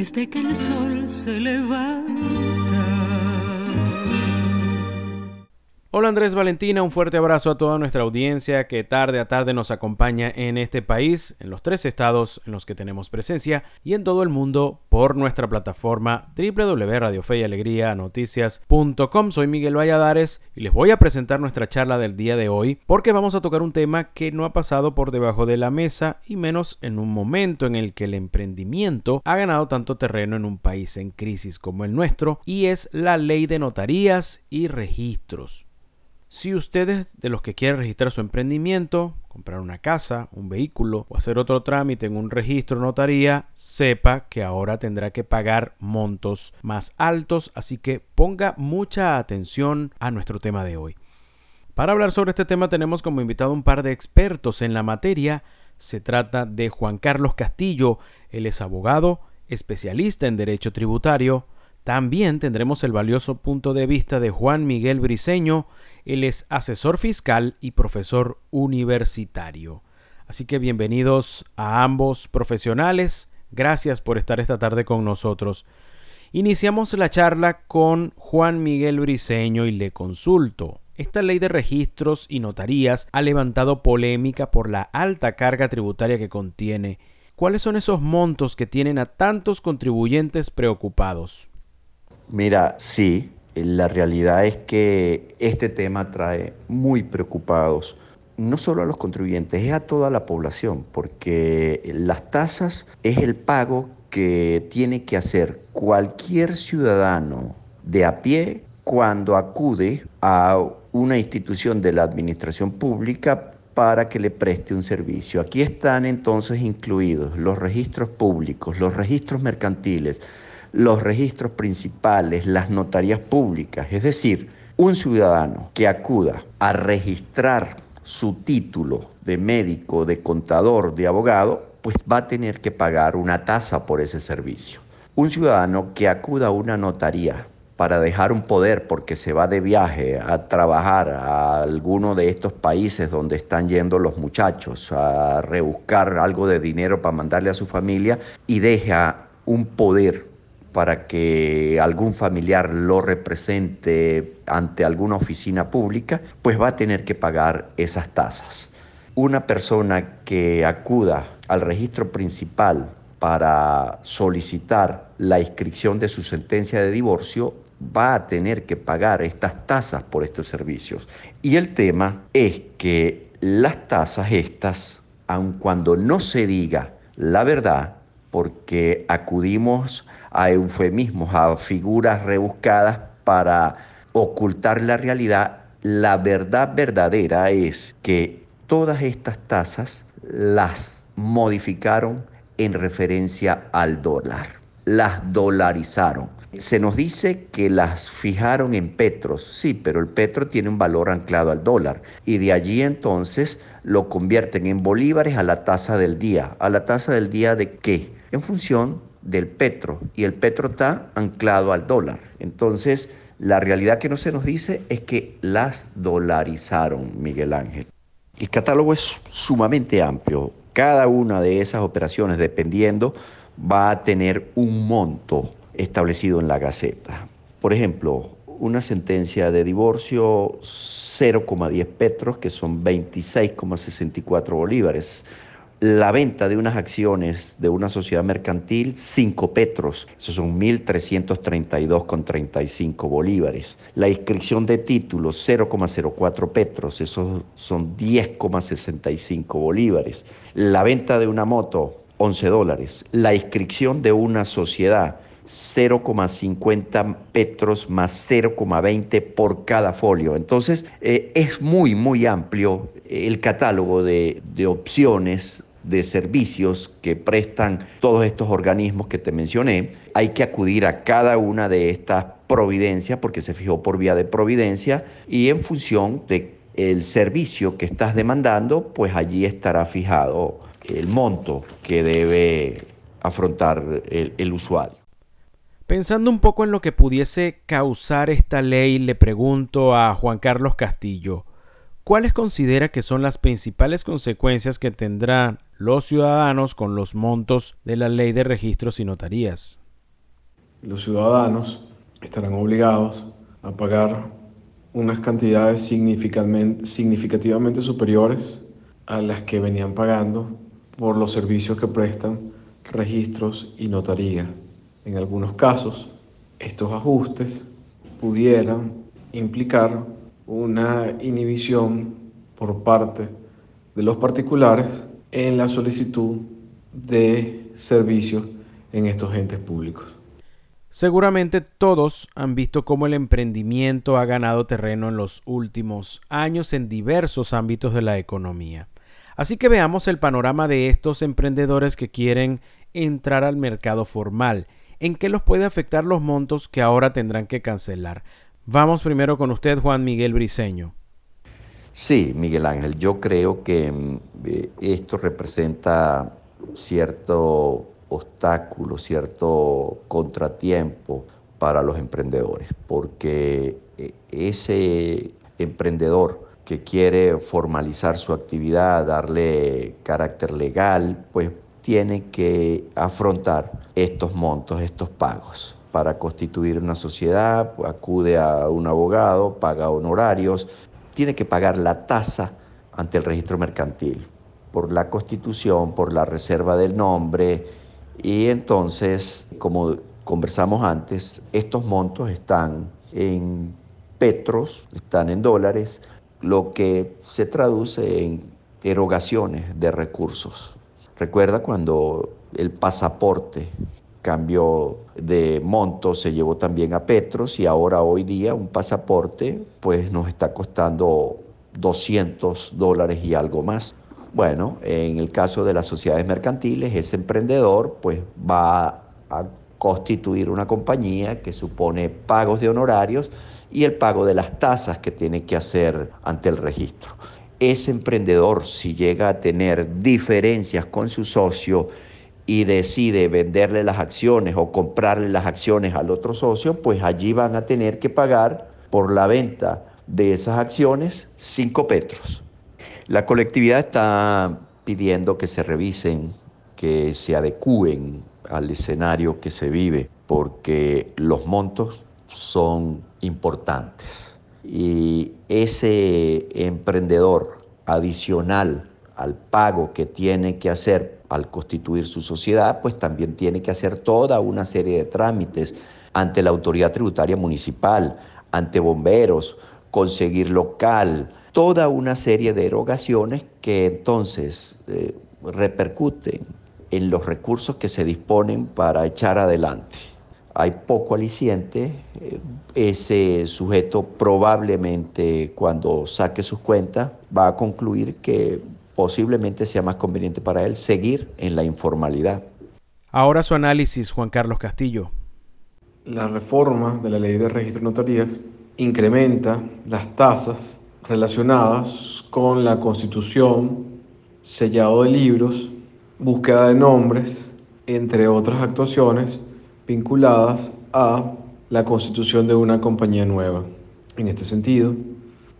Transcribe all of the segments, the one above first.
desde que el sol se levanta. Hola Andrés Valentina, un fuerte abrazo a toda nuestra audiencia que tarde a tarde nos acompaña en este país, en los tres estados en los que tenemos presencia y en todo el mundo por nuestra plataforma www.radiofeyalegrianoticias.com. Soy Miguel Valladares y les voy a presentar nuestra charla del día de hoy porque vamos a tocar un tema que no ha pasado por debajo de la mesa y menos en un momento en el que el emprendimiento ha ganado tanto terreno en un país en crisis como el nuestro y es la ley de notarías y registros. Si ustedes de los que quieren registrar su emprendimiento, comprar una casa, un vehículo o hacer otro trámite en un registro notaría, sepa que ahora tendrá que pagar montos más altos, así que ponga mucha atención a nuestro tema de hoy. Para hablar sobre este tema tenemos como invitado un par de expertos en la materia. Se trata de Juan Carlos Castillo, él es abogado, especialista en derecho tributario. También tendremos el valioso punto de vista de Juan Miguel Briceño, él es asesor fiscal y profesor universitario. Así que bienvenidos a ambos profesionales. Gracias por estar esta tarde con nosotros. Iniciamos la charla con Juan Miguel Briceño y le consulto. Esta ley de registros y notarías ha levantado polémica por la alta carga tributaria que contiene. ¿Cuáles son esos montos que tienen a tantos contribuyentes preocupados? Mira, sí, la realidad es que este tema trae muy preocupados no solo a los contribuyentes, es a toda la población, porque las tasas es el pago que tiene que hacer cualquier ciudadano de a pie cuando acude a una institución de la administración pública para que le preste un servicio. Aquí están entonces incluidos los registros públicos, los registros mercantiles, los registros principales, las notarías públicas, es decir, un ciudadano que acuda a registrar su título de médico, de contador, de abogado, pues va a tener que pagar una tasa por ese servicio. Un ciudadano que acuda a una notaría para dejar un poder porque se va de viaje a trabajar a alguno de estos países donde están yendo los muchachos a rebuscar algo de dinero para mandarle a su familia y deja un poder para que algún familiar lo represente ante alguna oficina pública, pues va a tener que pagar esas tasas. Una persona que acuda al registro principal para solicitar la inscripción de su sentencia de divorcio va a tener que pagar estas tasas por estos servicios. Y el tema es que las tasas estas, aun cuando no se diga la verdad, porque acudimos a eufemismos, a figuras rebuscadas para ocultar la realidad. La verdad verdadera es que todas estas tasas las modificaron en referencia al dólar, las dolarizaron. Se nos dice que las fijaron en petros, sí, pero el petro tiene un valor anclado al dólar y de allí entonces lo convierten en bolívares a la tasa del día. ¿A la tasa del día de qué? En función del petro y el petro está anclado al dólar. Entonces, la realidad que no se nos dice es que las dolarizaron, Miguel Ángel. El catálogo es sumamente amplio. Cada una de esas operaciones, dependiendo, va a tener un monto establecido en la Gaceta. Por ejemplo, una sentencia de divorcio 0,10 petros, que son 26,64 bolívares. La venta de unas acciones de una sociedad mercantil, 5 petros, esos son 1.332,35 bolívares. La inscripción de títulos, 0,04 petros, esos son 10,65 bolívares. La venta de una moto, 11 dólares. La inscripción de una sociedad, 0,50 petros más 0,20 por cada folio. Entonces, eh, es muy, muy amplio el catálogo de, de opciones de servicios que prestan todos estos organismos que te mencioné. Hay que acudir a cada una de estas providencias porque se fijó por vía de providencia y en función de el servicio que estás demandando, pues allí estará fijado el monto que debe afrontar el, el usuario. Pensando un poco en lo que pudiese causar esta ley, le pregunto a Juan Carlos Castillo, ¿cuáles considera que son las principales consecuencias que tendrán los ciudadanos con los montos de la ley de registros y notarías? los ciudadanos estarán obligados a pagar unas cantidades significativamente superiores a las que venían pagando por los servicios que prestan registros y notaría. En algunos casos, estos ajustes pudieran implicar una inhibición por parte de los particulares en la solicitud de servicios en estos entes públicos. Seguramente todos han visto cómo el emprendimiento ha ganado terreno en los últimos años en diversos ámbitos de la economía. Así que veamos el panorama de estos emprendedores que quieren entrar al mercado formal, en qué los puede afectar los montos que ahora tendrán que cancelar. Vamos primero con usted, Juan Miguel Briceño. Sí, Miguel Ángel, yo creo que mm, eh, esto representa cierto obstáculo, cierto contratiempo para los emprendedores, porque eh, ese emprendedor que quiere formalizar su actividad, darle carácter legal, pues tiene que afrontar estos montos, estos pagos. Para constituir una sociedad, acude a un abogado, paga honorarios, tiene que pagar la tasa ante el registro mercantil por la constitución, por la reserva del nombre y entonces, como conversamos antes, estos montos están en petros, están en dólares, lo que se traduce en erogaciones de recursos. Recuerda cuando el pasaporte cambió de monto, se llevó también a Petros y ahora hoy día un pasaporte pues nos está costando 200 dólares y algo más. Bueno, en el caso de las sociedades mercantiles, ese emprendedor pues va a constituir una compañía que supone pagos de honorarios y el pago de las tasas que tiene que hacer ante el registro. Ese emprendedor, si llega a tener diferencias con su socio, y decide venderle las acciones o comprarle las acciones al otro socio, pues allí van a tener que pagar por la venta de esas acciones 5 petros. La colectividad está pidiendo que se revisen, que se adecúen al escenario que se vive, porque los montos son importantes. Y ese emprendedor adicional al pago que tiene que hacer al constituir su sociedad, pues también tiene que hacer toda una serie de trámites ante la autoridad tributaria municipal, ante bomberos, conseguir local, toda una serie de erogaciones que entonces eh, repercuten en los recursos que se disponen para echar adelante. Hay poco aliciente, eh, ese sujeto probablemente cuando saque sus cuentas va a concluir que posiblemente sea más conveniente para él seguir en la informalidad. Ahora su análisis, Juan Carlos Castillo. La reforma de la ley de registro de notarías incrementa las tasas relacionadas con la constitución, sellado de libros, búsqueda de nombres, entre otras actuaciones vinculadas a la constitución de una compañía nueva. En este sentido,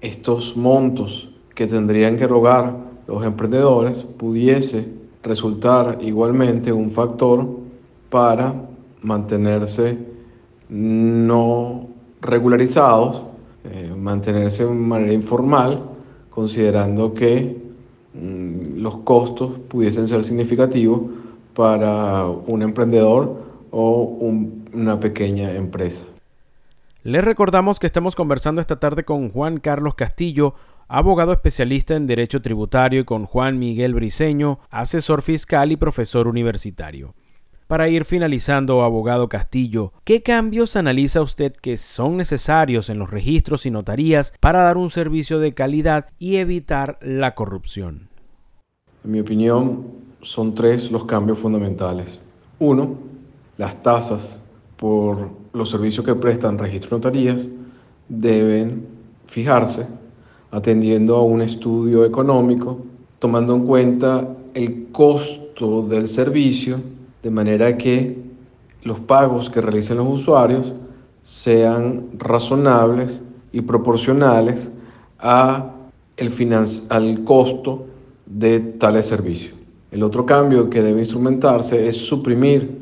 estos montos que tendrían que rogar los emprendedores pudiese resultar igualmente un factor para mantenerse no regularizados, eh, mantenerse de manera informal, considerando que mm, los costos pudiesen ser significativos para un emprendedor o una pequeña empresa. Les recordamos que estamos conversando esta tarde con Juan Carlos Castillo, abogado especialista en Derecho Tributario y con Juan Miguel Briceño, asesor fiscal y profesor universitario. Para ir finalizando, abogado Castillo, ¿qué cambios analiza usted que son necesarios en los registros y notarías para dar un servicio de calidad y evitar la corrupción? En mi opinión, son tres los cambios fundamentales. Uno, las tasas por los servicios que prestan registros notarías deben fijarse atendiendo a un estudio económico, tomando en cuenta el costo del servicio, de manera que los pagos que realicen los usuarios sean razonables y proporcionales a el al costo de tales servicios. El otro cambio que debe instrumentarse es suprimir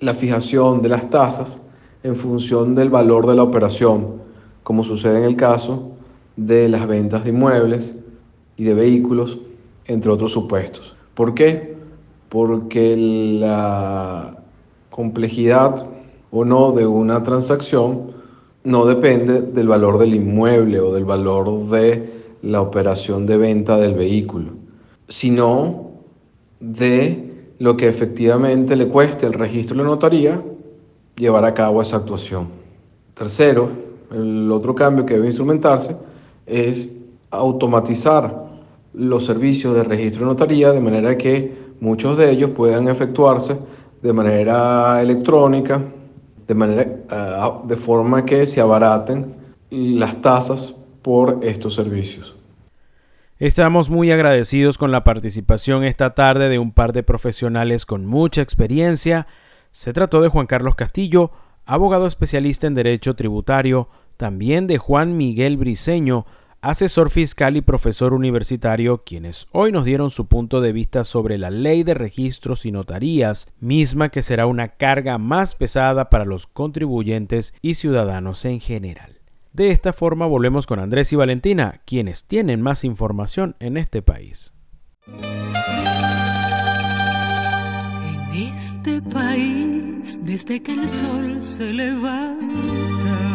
la fijación de las tasas en función del valor de la operación, como sucede en el caso de las ventas de inmuebles y de vehículos, entre otros supuestos. ¿Por qué? Porque la complejidad o no de una transacción no depende del valor del inmueble o del valor de la operación de venta del vehículo, sino de lo que efectivamente le cueste el registro de notaría llevar a cabo esa actuación. Tercero, el otro cambio que debe instrumentarse es automatizar los servicios de registro de notaría de manera que muchos de ellos puedan efectuarse de manera electrónica, de, manera, eh, de forma que se abaraten las tasas por estos servicios. Estamos muy agradecidos con la participación esta tarde de un par de profesionales con mucha experiencia. Se trató de Juan Carlos Castillo, abogado especialista en Derecho Tributario, también de Juan Miguel Briceño, asesor fiscal y profesor universitario, quienes hoy nos dieron su punto de vista sobre la ley de registros y notarías, misma que será una carga más pesada para los contribuyentes y ciudadanos en general. De esta forma volvemos con Andrés y Valentina, quienes tienen más información en este país. En este país, desde que el sol se levanta,